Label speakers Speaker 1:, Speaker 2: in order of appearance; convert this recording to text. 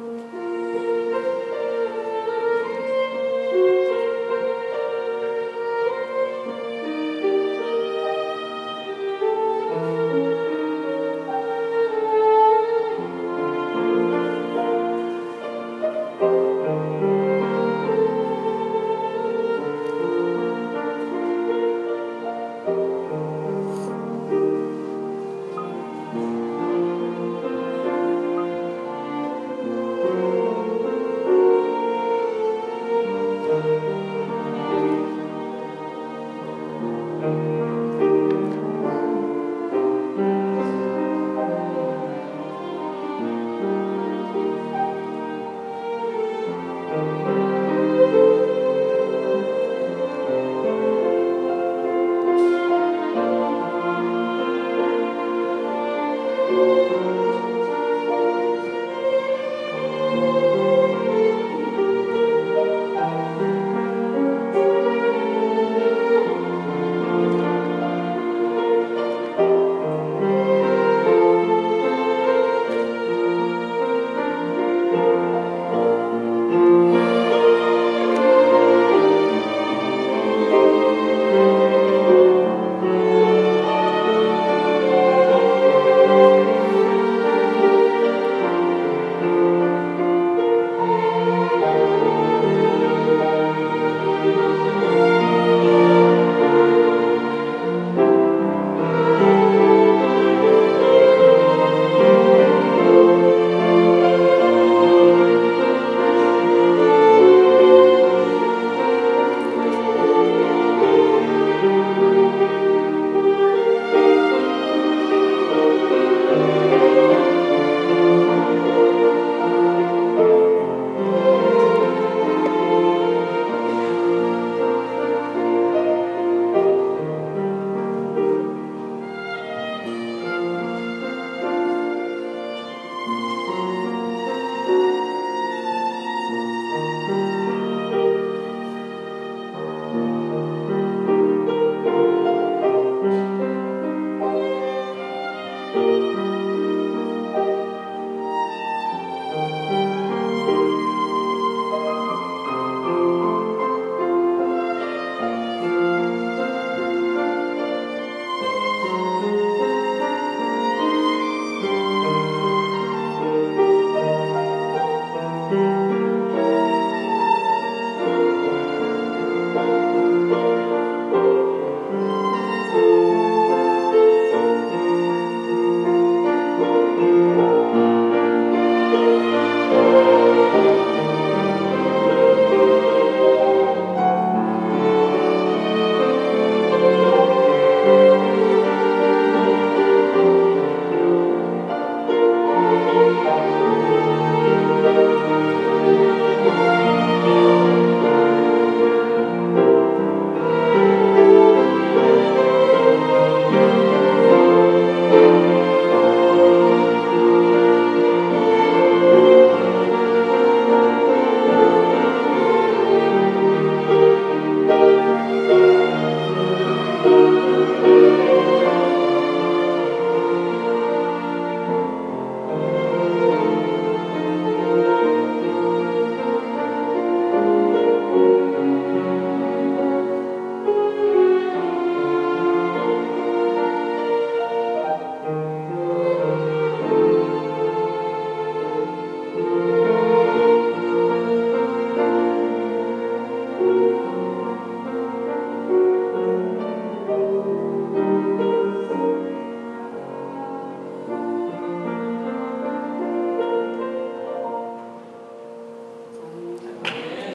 Speaker 1: Thank you. Música